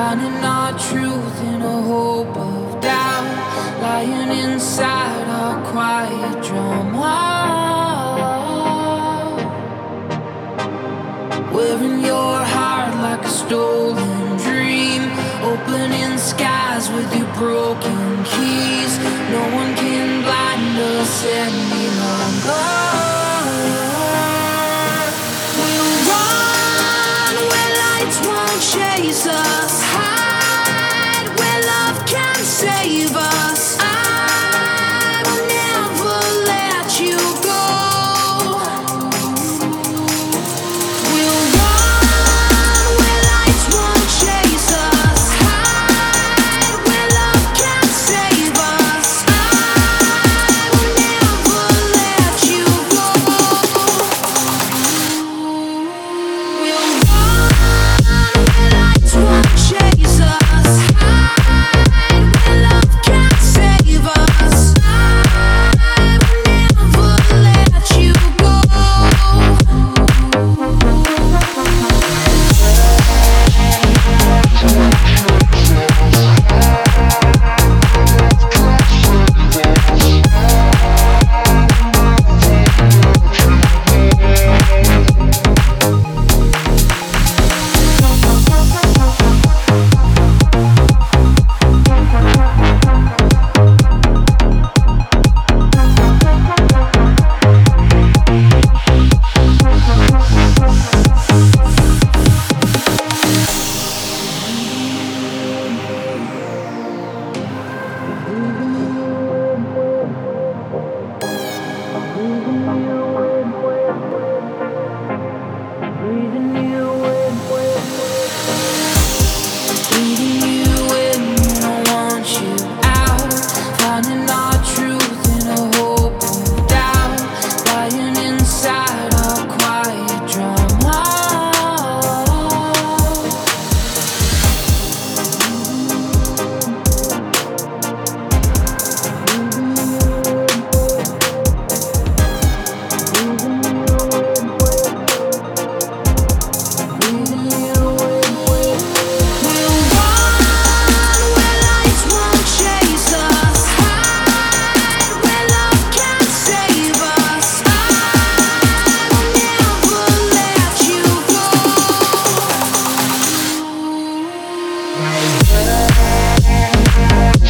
finding our truth in a hope of doubt, lying inside our quiet drama. Wearing your heart like a stolen dream, opening skies with your broken keys. No one can blind us any longer. Chase us.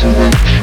to the